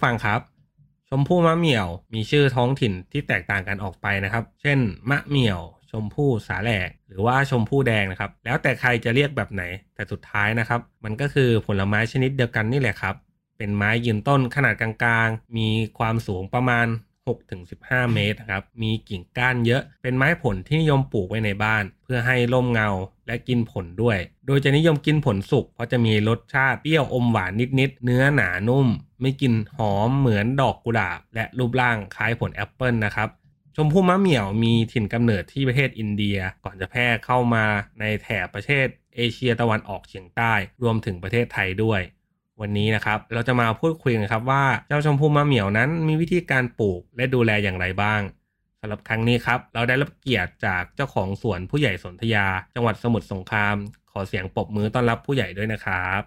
ผู้ฟังครับ ชมพู่มะเหมี่ยวมีชื่อท้องถิ่นที่แตกต่างกันออกไปนะครับ เช่น มะเหมี่ยว ชมพู่สาแหลก หรือว่าชมพู่แดงนะครับ แล้วแต่ใครจะเรียกแบบไหน แต่สุดท้ายนะครับ มันก็คือผลไม้ชนิดเดียวกันนี่แหละครับ เป็นไม้ยืนต้นขนาดกลางๆ มีความสูงประมาณ 6-15 เมตรครับ มีกิ่งก้านเยอะ เป็นไม้ผลที่นิยมปลูกไว้ในบ้าน เพื่อให้ร่มเงาและกินผลด้วย โดยจะนิยมกินผลสุกเพราะจะมีรสชาติเปรี้ยวอมหวานนิดๆ เนื้อหนานุ่ม ไม่กลินหอมเหมือนดอกกุหลาบ และรูปร่างคล้ายผลแอปเปิลนะครับ ชมพู่มะเหมี่ยวมีถิ่นกำเนิดที่ประเทศอินเดีย ก่อนจะแพร่เข้ามาในแถบประเทศเอเชียตะวันออกเฉียงใต้ รวมถึงประเทศไทยด้วย วันนี้นะครับเราจะมาพูดคุยกันครับว่าเจ้าชมพู่มะเหมี่ยวนั้นมีวิธีการปลูกและดูแลอย่างไรบ้างสำหรับครั้งนี้ครับ เราได้รับเกียรติจากเจ้าของสวนผู้ใหญ่สนธยา จังหวัดสมุทรสงคราม ขอเสียงปรบมือต้อนรับผู้ใหญ่ด้วยนะครับ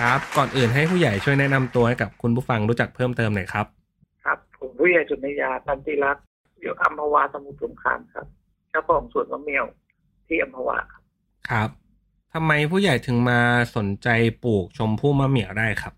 ครับ ก่อนอื่นให้ผู้ใหญ่ช่วยแนะนำตัวให้กับคุณผู้ฟังรู้จักเพิ่มเติมหน่อยครับ ครับ ผมผู้ใหญ่จุนยาตันติรักษ์อยู่อัมพวาสมุทรสงครามครับเจ้าของสวนมะเมียวที่อัมพวาครับครับทำไมผู้ใหญ่ถึงมาสนใจปลูกชมพู่มะเหมี่ยวได้ครับ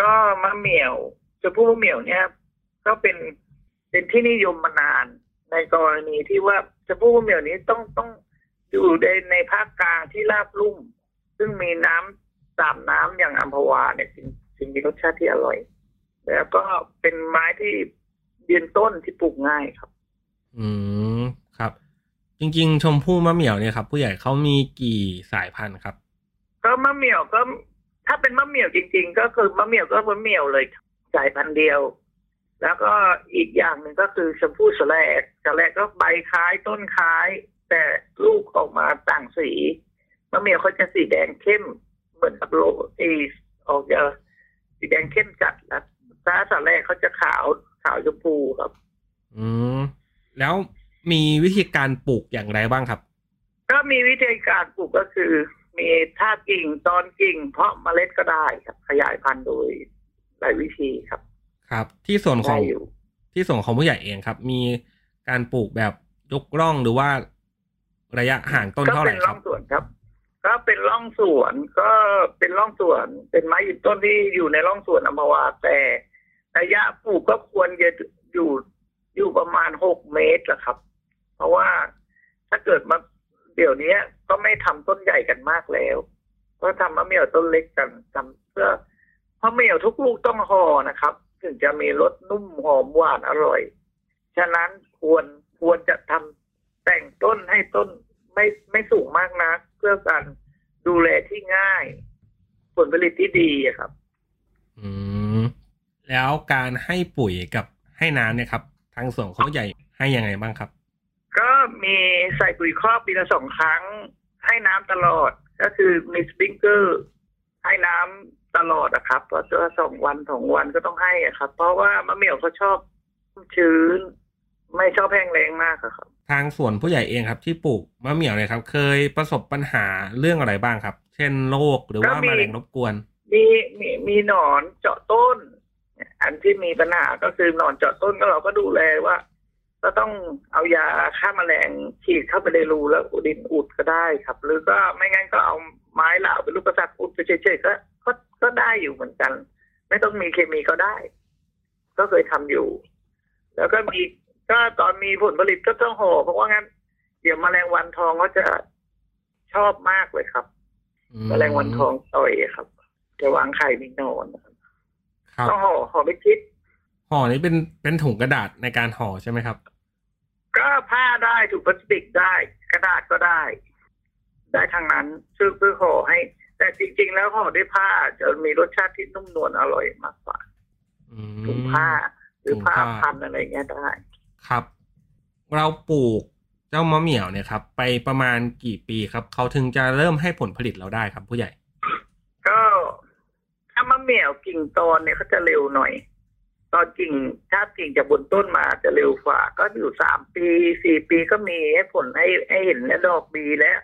ก็มะเมียวจะพูดมะเมียวเนี่ย ก็เป็นเป็นที่นิยมมานาน ในกรณีที่ว่าจะพูดมะเมียวนี้ต้องต้องอยู่ในในภาคกลางที่ราบลุ่ม ซึ่งมีน้ำ สามน้ำอย่างอัมพวาเนี่ยจึงจึงมีรสชาติที่อร่อย แล้วก็เป็นไม้ที่ยืนต้นที่ปลูกง่ายครับ อืมครับ จริง ๆ ชมพู่มะเหมี่ยวเนี่ยครับ ผู้ใหญ่เขามีกี่สายพันธุ์ครับ ก็มะเหมี่ยวก็ ถ้าเป็นมะเหมี่ยวจริง ๆ ก็คือมะเหมี่ยวก็มะเหมี่ยวเลยสายพันธุ์เดียว แล้วก็อีกอย่างหนึ่งก็คือชมพู่สแลกสแลกก็ใบคล้ายต้นคล้าย แต่ลูกออกมาต่างสีมะเหมี่ยวเขาจะสีแดงเข้ม เหมือนกับโลอีออกจะสีแดงเข้มจัดแล้วถ้าสแลกเขาจะขาวขาวชมพูครับ อืมแล้วมีวิธีการปลูกอย่างไรบ้างครับ ก็มีวิธีการปลูกก็คือ มีท่ากิ่งตอนกิ่ง เพาะเมล็ดก็ได้ครับ ขยายพันธุ์โดยหลายวิธีครับ ครับ ที่ส่วนของได้อยู่ที่ส่วนของผู้ใหญ่เองครับ มีการปลูกแบบยกร่องหรือว่าระยะห่างต้นก็เท่าไหเป็ร่นคร่รัอบงสวนครับ ก็เป็นร่องสวนก็เป็นร่องสวน เป็นไม้ยืนต้นที่อยู่ในร่องสวนอัมพวาแต่ระยะปลูกก็ควรจะอยู่อยู่ประมาณหกเมตรละครับ เพราะว่าถ้าเกิดมาเดี๋ยวนี้ก็ไม่ทำต้นใหญ่กันมากแล้ว ก็ทำมะเมี่ยวต้นเล็กกันทำเพื่อมะเมี่ยวทุกลูกต้องห่อนะครับ ถึงจะมีรสนุ่มหอมหวานอร่อย ฉะนั้นควรควรจะทำแต่งต้นให้ต้น ไม่ไม่สูงมากนักเพื่อการดูแลที่ง่าย ผลผลิตที่ดีอะครับ อืมแล้วการให้ปุ๋ยกับให้น้ำเนี่ยครับ ทางส่วนของผู้ใหญ่ให้ยังไงบ้างครับ ก็มีใส่ปุ๋ยครอบปีละสองครั้ง ให้น้ำตลอดก็คือมีสปริงเกอร์ให้น้ำตลอดอะครับเพราะตัวสองวันสองวันก็ต้องให้อะครับ เพราะว่ามะเหมี่ยวเขาชอบชื้น ไม่ชอบแห้งแล้งมากอะครับ ทางส่วนผู้ใหญ่เองครับ ที่ปลูกมะเหมี่ยวเนี่ยครับ เคยประสบปัญหาเรื่องอะไรบ้างครับ เช่นโรคหรือว่าก็มีแมลงรบกวน มีมีมีหนอนเจาะต้น อันที่มีปัญหาก็คือหนอนเจาะต้นก็เราก็ดูแลว่าก็ต้องเอายาฆ่าแมลงฉีดเข้าไปในรูแล้วอุดินอุดก็ได้ครับ หรือก็ไม่งั้นก็เอาไม้เหล่าเป็นลูกกระสัดอุดไปเฉยๆก็ก็ก็ได้อยู่เหมือนกัน ไม่ต้องมีเคมีก็ได้ ก็เคยทำอยู่ แล้วก็มี ก็ตอนมีผลผลิตก็ต้องห่อเพราะว่างั้น เดี๋ยวแมลงวันทองเขาจะชอบมากเลยครับอืมแมลงวันทองต่อยครับ จะวางไข่มีหนอนนะครับครับต้องห่อห่อไม่คิดห่อนี้เป็นเป็นถุงกระดาษในการห่อใช่ไหมครับ ก็ผ้าได้ถุงพลาสติกได้ กระดาษก็ได้ ได้ทางนั้นซื้อเพื่อห่อให้ แต่แต่จริง ๆ แล้วห่อด้วยผ้าจะมีรสชาติที่นุ่มนวลอร่อยมากกว่าอืมถุงผ้าหรือถุงผ้าผ้าพันอะไรเงี้ยได้ ครับ เราปลูกเจ้ามะเหมี่ยวเนี่ยครับ ไปประมาณกี่ปีครับเขาถึงจะเริ่มให้ผลผลิตเราได้ครับ ผู้ใหญ่ ก็ถ้ามะเหมี่ยวกิ่งตอนเนี่ยเขาจะเร็วหน่อย ตอนกิ่งถ้ากิ่งจากบนต้นมาจะเร็วกว่า ก็อยู่สามปีสี่ปีก็มีให้ผลให้ให้เห็นและดอกดีแล้ว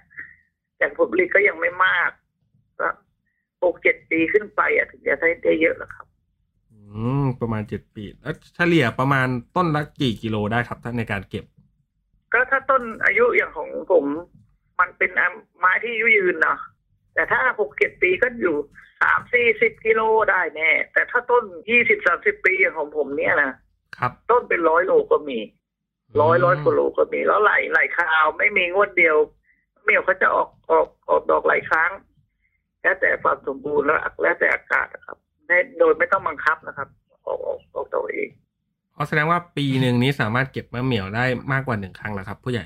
แต่ผลผลิตก็ยังไม่มากก็หกเจ็ดปีขึ้นไปอะถึงจะได้ได้เยอะแล้วครับ อืมประมาณเจ็ดปีแล้วเฉลี่ยประมาณต้นละกี่กิโลได้ครับถ้าในการเก็บ ก็ถ้าต้นอายุอย่างของผม มันเป็นไม้ที่อายุยืนเนาะแต่ถ้าหกเจ็ดปีก็อยู่สามสี่สิบกิโลได้แน่แต่ถ้าต้นยี่สิบสามสิบปีอย่างของผมเนี่ยนะครับ ต้นเป็นร้อยโลก็มีร้อยร้อยกว่าโลก็มีแล้วไหลไหลคราวไม่มีงวดเดียว เมี่ยวเขาจะออกออกออกดอกหลายครั้ง แล้วแต่ความสมบูรณ์แล้วแล้วแต่อากาศนะครับไม่โดยไม่ต้องบัง แสดงว่าปีหนึ่งนี้สามารถเก็บมะเหมี่ยวได้มากกว่าหนึ่งครั้งแล้วครับ ผู้ใหญ่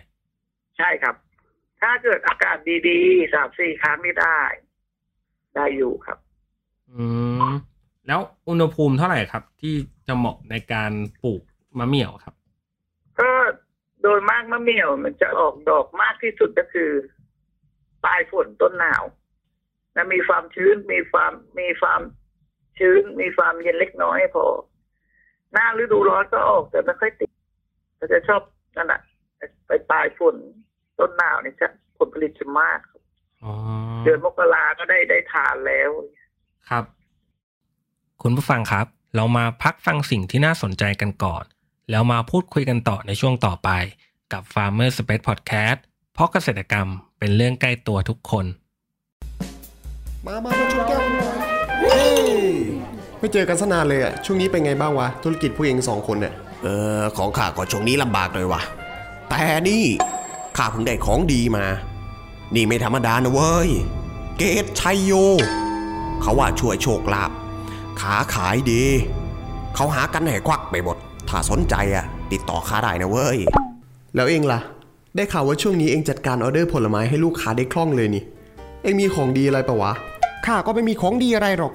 ใช่ครับ ถ้าเกิดอากาศดีๆสามสี่ครั้งนี่ได้ ได้อยู่ครับ อืมแล้วอุณหภูมิเท่าไหร่ครับ ที่จะเหมาะในการปลูกมะเหมี่ยวครับ ก็โดยมากมะเหมี่ยวมันจะออกดอกมากที่สุดก็คือ ปลายฝนต้นหนาวและมีความชื้นมีความมีความชื้นมีความเย็นเล็กน้อยพอ หน้าฤดูร้อนก็ออกแต่ไม่ค่อยติดก็จะชอบนั่นแหะไปปลายฝนต้นหนาวเนี่ยจะผลผลิตจะมากอ๋อเดือนมกราก็ได้ได้ทานแล้ว ครับ คุณผู้ฟังครับ เรามาพักฟังสิ่งที่น่าสนใจกันก่อน แล้วมาพูดคุยกันต่อในช่วงต่อไป กับ Farmer Space Podcast เพราะเกษตรกรรมเป็นเรื่องใกล้ตัวทุกคน มา มามาชนแก้ว ไม่เจอกันสนานเลยอะช่วงนี้เป็นไงบ้างวะ ธุรกิจผู้เองสองคนเนี่ยเออ ของข้าก็ช่วงนี้ลำบากเลยว่ะแต่นี่ข้าเพิ่งได้ของดีมา นี่ไม่ธรรมดานะเว้ย เกตชัยโย เขาว่าช่วยโชคลาภขาขายดี เขาหากันให้ควักไปหมด ถ้าสนใจอะติดต่อข้าได้นะเว้ย แล้วเองล่ะ ได้ข่าวว่าช่วงนี้เองจัดการออเดอร์ผลไม้ให้ลูกค้าได้คล่องเลยนี่ เองมีของดีอะไรปะวะ ข้าก็ไม่มีของดีอะไรหรอก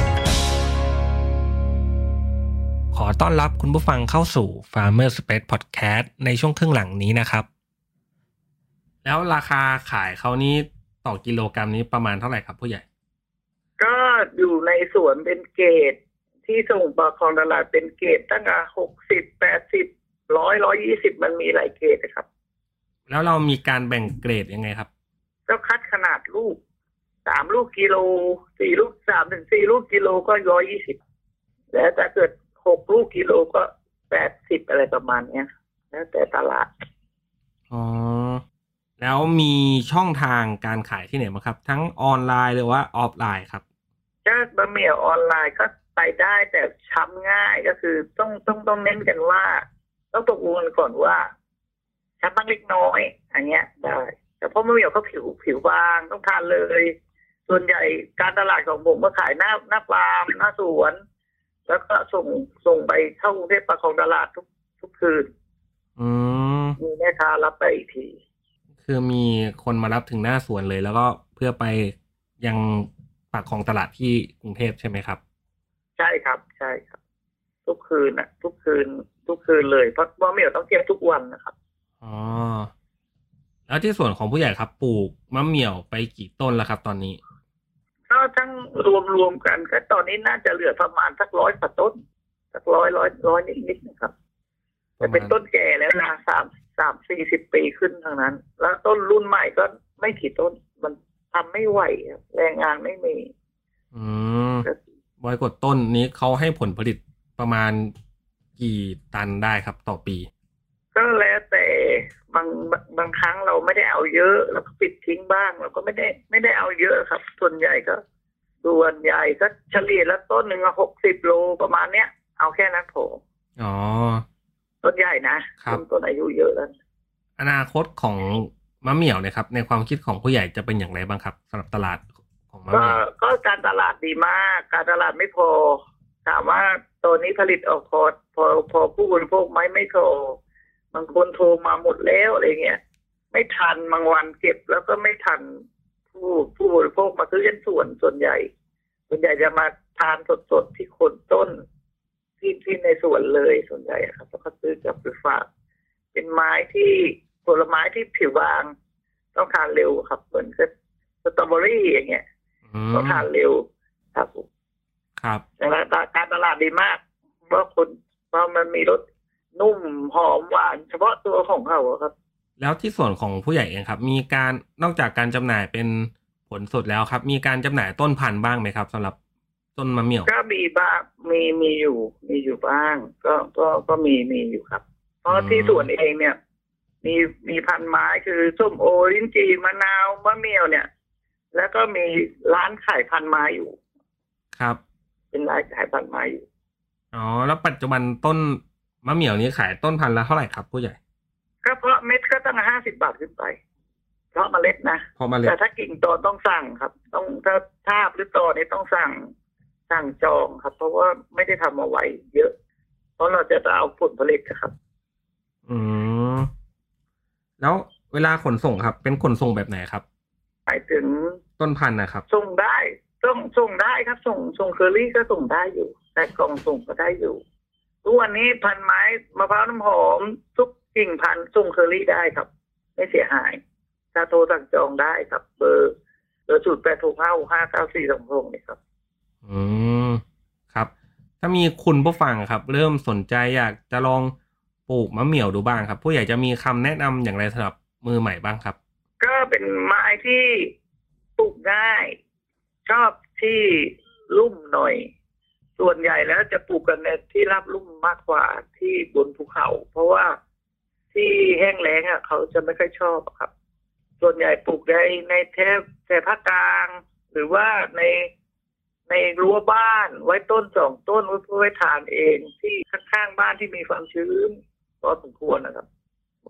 ต้อนรับคุณผู้ฟังเข้าสู่ Farmer Space Podcast ในช่วงครึ่งหลังนี้นะครับ แล้วราคาขายเขานี้ต่อกิโลกรรัมนี้ประมาณเท่าไหร่ครับผู้ใหญ่ ก็อยู่ในสวนเป็นเกรดที่ส่งปลาคลองตลาดเป็นเกรดตั้งแต่หกสิบแปดสิบร้อยร้อยยี่สิบมันมีหลายเกรดนะครับ แล้วเรามีการแบ่งเกรดยังไงครับก็คัดขนาดลูกสามลูกกิโลสี่ลูกสามถึงสี่ลูกกิโลก็ร้อยยี่สิบแล้วถ้าเกิด หกลูกกิโลก็แปดสิบอะไรประมาณเนี้ยแล้วแต่ตลาด อ๋อ แล้วมีช่องทางการขายที่ไหนบ้างครับ ทั้งออนไลน์หรือว่าออฟไลน์ครับก็มะเหมี่ยวออนไลน์ก็ไปได้แต่ช้ำง่ายก็คือต้องต้องต้องเน้นกันว่าต้องตกลงกันก่อนว่าช้ำบ้างเล็กน้อยอันเนี้ยได้แต่เพราะมะเหมี่ยวเขาผิวผิวบางต้องทานเลย ส่วนใหญ่การตลาดของผมก็ขายหน้าหน้าฟาร์มหน้าสวน แล้วก็ส่งส่งไปเข้ากรุงเทพปากคลองตลาดทุกทุกคืนอืมมีแม่ค้ารับไปอีกที คือมีคนมารับถึงหน้าสวนเลย แล้วก็เพื่อไปยังปากของตลาดที่กรุงเทพใช่ไหมครับ ใช่ครับ ใช่ครับ ทุกคืนนะทุกคืน ทุกคืนเลยเพราะบะเหมี่ยวต้องเก็บทุกวันนะครับอ๋อแล้วที่ส่วนของผู้ใหญ่ครับ ปลูกมะเหมี่ยวไปกี่ต้นแล้วครับ ตอนนี้ ก็ทั้งรวมรวมกันก็ตอนนี้น่าจะเหลือประมาณสักร้อยกว่าต้น สักร้อยร้อยร้อยนิดนิดๆนะครับแต่เป็นต้นแก่แล้วนะสามสามสี่สิบปีขึ้นทางนั้น แล้วต้นรุ่นใหม่ก็ไม่กี่ต้น มันทำไม่ไหวครับแรงงานไม่มี อืมบอยกดต้นนี้เขาให้ผลผลิตประมาณกี่ตันได้ครับต่อปี ก็แล้วแต่ บางบางบางครั้งเราไม่ได้เอาเยอะเราก็ปิดทิ้งบ้างเราก็ไม่ได้ไม่ได้เอาเยอะครับ ส่วนใหญ่ก็ ส่วนใหญ่ก็เฉลี่ยแล้วต้นหนึ่งหกสิบโลประมาณเนี้ยเอาแค่นั้นพออ๋อต้นใหญ่นะครับต้นต้นอายุเยอะแล้วอนาคตของมะเหมี่ยวเนี่ยครับ ในความคิดของผู้ใหญ่จะเป็นอย่างไรบ้างครับสำหรับตลาดของมะเหก็มี่ยวก็การตลาดดีมาก การตลาดไม่พอถามว่าตัวนี้ผลิตออกพอพอพอผู้บริโภคไหมไม่พอ บางคนโทรมาหมดแล้วอะไรเงี้ยไม่ทันบางวันเก็บแล้วก็ไม่ทันผู้ผู้บริโภคมาซื้อกันส่วนส่วนใหญ่ ส่วนใหญ่จะมาทานสดๆที่โคนต้น ที่ที่ในสวนเลยส่วนใหญ่อะครับแล้วก็ซื้อกลับไปฝากเป็นไม้ที่ผลไม้ที่ผิวบาง ต้องทานเร็วครับ เหมือนกับสตรอเบอรี่อย่างเงี้ยอืมต้องทานเร็วครับผมครับแต่ละการตลาดดีมากเพราะคนเพราะมันมีรส นุ่มหอมหวานเฉพาะตัวของเขาอะครับ แล้วที่ส่วนของผู้ใหญ่เองครับ มีการนอกจากการจำหน่ายเป็นผลสดแล้วครับ มีการจำหน่ายต้นพันธุ์บ้างไหมครับสำหรับต้นมะเหมี่ยวก็มีบ้างมีมีอยู่ มีอยู่บ้าง ก็ก็ก็มีมีอยู่ครับ เพราะอืมที่สวนเองเนี่ย มีมีพันไม้คือส้มโอลิ้นจี่มะนาวมะเมี่ยวเนี่ย แล้วก็มีร้านขายพันไม้อยู่ ครับ เป็นร้านขายพันไม้อยู่อ๋อแล้วปัจจุบันต้น มะเหมี่ยวนี้ขายต้นพันธุ์ละเท่าไหร่ครับผู้ใหญ่ก็เพราะเม็ดก็ตั้งห้าสิบบาทขึ้นไป เพราะเมล็ดนะพอมาเลยแต่ถ้ากิ่งตอนต้องสั่งครับ ต้องถ้าทาบหรือตอนนี่ต้องสั่งสั่งจองครับ เพราะว่าไม่ได้ทำเอาไว้ เยอะ เพราะเราจะเอาผลผลิตครับ อืมแล้วเวลาขนส่งครับ เป็นขนส่งแบบไหนครับหมายถึงต้นพันธุ์นะครับ ส่งได้ส่งส่งได้ครับ ส่งส่งเคอรี่ก็ส่งได้อยู่ แต่กล่องส่งก็ได้อยู่ ทุกวันนี้พันธุ์ไม้มะพร้าวน้ำหอมทุกกิ่งพันธุ์ส่งเคอรี่ได้ครับ ไม่เสียหายถ้าโทรสั่งจองได้ครับ เบอร์เบอร์ศูนย์แปดหกห้าห้าเก้าสี่สองหกนี่ครับ อืมครับ ถ้ามีคุณผู้ฟังครับ เริ่มสนใจอยากจะลองปลูกมะเหมี่ยวดูบ้างครับ ผู้ใหญ่จะมีคำแนะนำอย่างไรสำหรับมือใหม่บ้างครับ ก็เป็นไม้ที่ปลูกง่าย ชอบที่ลุ่มหน่อย ส่วนใหญ่แล้วจะปลูกกันในที่ราบลุ่มมากกว่าที่บนภูเขา เพราะว่าที่แห้งแล้งอะ เขาจะไม่ค่อยชอบอะครับ ส่วนใหญ่ปลูกในในแถบแถบภาคกลาง หรือว่าในในรั้วบ้านไว้ต้นสองต้นไว้เพื่อไว้ทานเองที่ข้างๆบ้านที่มีความชื้นพอสมควรนะครับ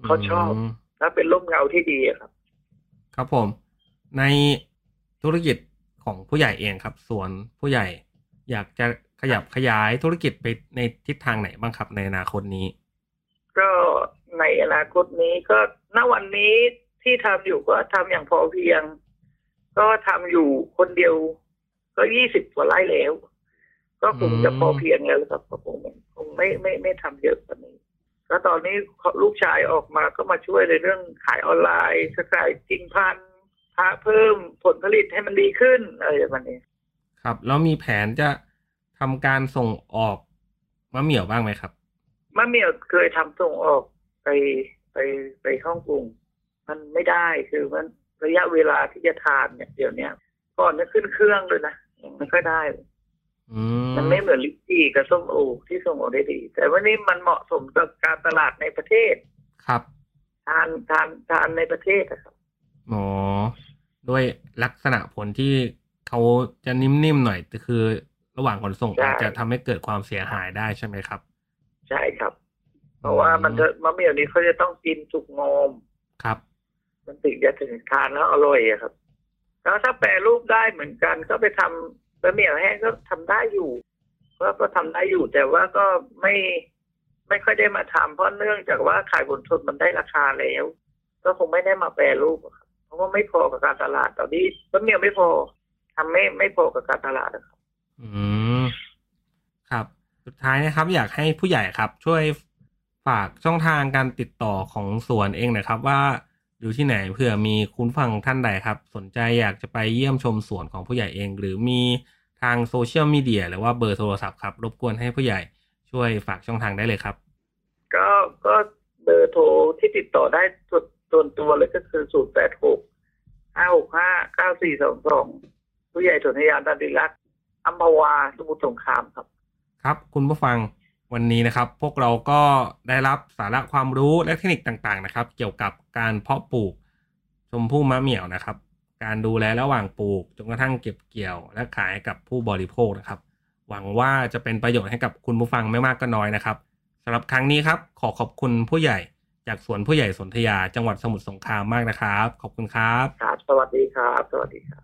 เขาชอบมถ้าเป็นร่มเงาที่ดีอะครับ ครับผม ในธุรกิจของผู้ใหญ่เองครับ ส่วนผู้ใหญ่อยากจะ ขยับขยายธุรกิจไปในทิศทางไหนบ้างครับในอนาคตนี้ ก็ในอนาคตนี้ก็ณวันนี้ที่ทำอยู่ก็ทำอย่างพอเพียง ก็ทำอยู่คนเดียว ก็ยี่สิบกว่าไร่แล้ว ก็คงจะอืมพอเพียงแล้วครับก็คงไม่คงไม่ไม่ไม่ทำเยอะกว่านี้แล้วตอนนี้ลูกชายออกมาก็มาช่วยในเรื่องขายออนไลน์ขายจริงพันธุ์พาเพิ่มผลผลิตให้มันดีขึ้นอะไรแบบนี้ ครับ แล้วมีแผนจะ ทำการส่งออกมะเหมี่ยวบ้างไหมครับมะเหมี่ยวเคยทำส่งออกไปไปไปฮ่องกงมันไม่ได้คือมันระยะเวลาที่จะทานเนี่ยเดี๋ยวเนี้ยก่อนจะขึ้นเครื่องเลยนะยังไม่ค่อยได้อืมมันไม่เหมือนลิปจี้กับส้มโอที่ส่งออกได้ดี แต่วันนี้มันเหมาะสมกับการตลาดในประเทศครับทานทานทานในประเทศอะครับอ๋อด้วยลักษณะผลที่เขาจะนิ่มๆหน่อยแต่คือ ระหว่างขนส่งใช่อาจจะทำให้เกิดความเสียหายได้ใช่ไหมครับ ใช่ครับ เพราะว่ามันจะมะเหมี่ยวนี้เขาจะต้องกินสุกงอมครับ มันถึงจะถึงทานแล้วอร่อยอะครับ แล้วถ้าแปรรูปได้เหมือนกัน ก็ไปทำบะหมี่แห้งก็ทำได้อยู่ก็ก็ทำได้อยู่แต่ว่าก็ไม่ไม่ค่อยได้มาทำเพราะเนื่องจากว่าขายบนทุนมันได้ราคาแล้ว ก็คงไม่ได้มาแปรรูปอะครับเพราะว่าไม่พอกับการตลาดตอนนี้บะหมี่ไม่พอทำไม่ไม่พอกับการตลาดอะครับ อืมครับ สุดท้ายนะครับ อยากให้ผู้ใหญ่ครับ ช่วยฝากช่องทางการติดต่อของสวนเองหนะครับ ว่าอยู่ที่ไหนเผื่อมีคุณฟังท่านใดครับ สนใจอยากจะไปเยี่ยมชมสวนของผู้ใหญ่เอง หรือมีทางโซเชียลมีเดียหรือว่าเบอร์โทรศัพท์ครับ รบกวนให้ผู้ใหญ่ช่วยฝากช่องทางได้เลยครับ ก็ก็เบอร์โทรที่ติดต่อได้ส่วนส่วนตัวเลยก็คือศูนย์แปดหกห้าหกห้าเก้าสี่สองสองผู้ใหญ่สนธยานตันติรัก อัมพวาสมุทรสงครามครับ ครับ คุณผู้ฟังวันนี้นะครับ พวกเราก็ได้รับสาระความรู้และเทคนิคต่างๆนะครับ เกี่ยวกับการเพาะปลูกชมพู่มะเหมี่ยวนะครับ การดูแลระหว่างปลูกจนกระทั่งเก็บเกี่ยว และขายให้กับผู้บริโภคนะครับ หวังว่าจะเป็นประโยชน์ให้กับคุณผู้ฟังไม่มากก็น้อยนะครับสำหรับครั้งนี้ครับ ขอขอบคุณผู้ใหญ่จากสวนผู้ใหญ่สนธยา จังหวัดสมุทรสงครามมากนะครับ ขอบคุณครับ ครับ สวัสดีครับ สวัสดีครับ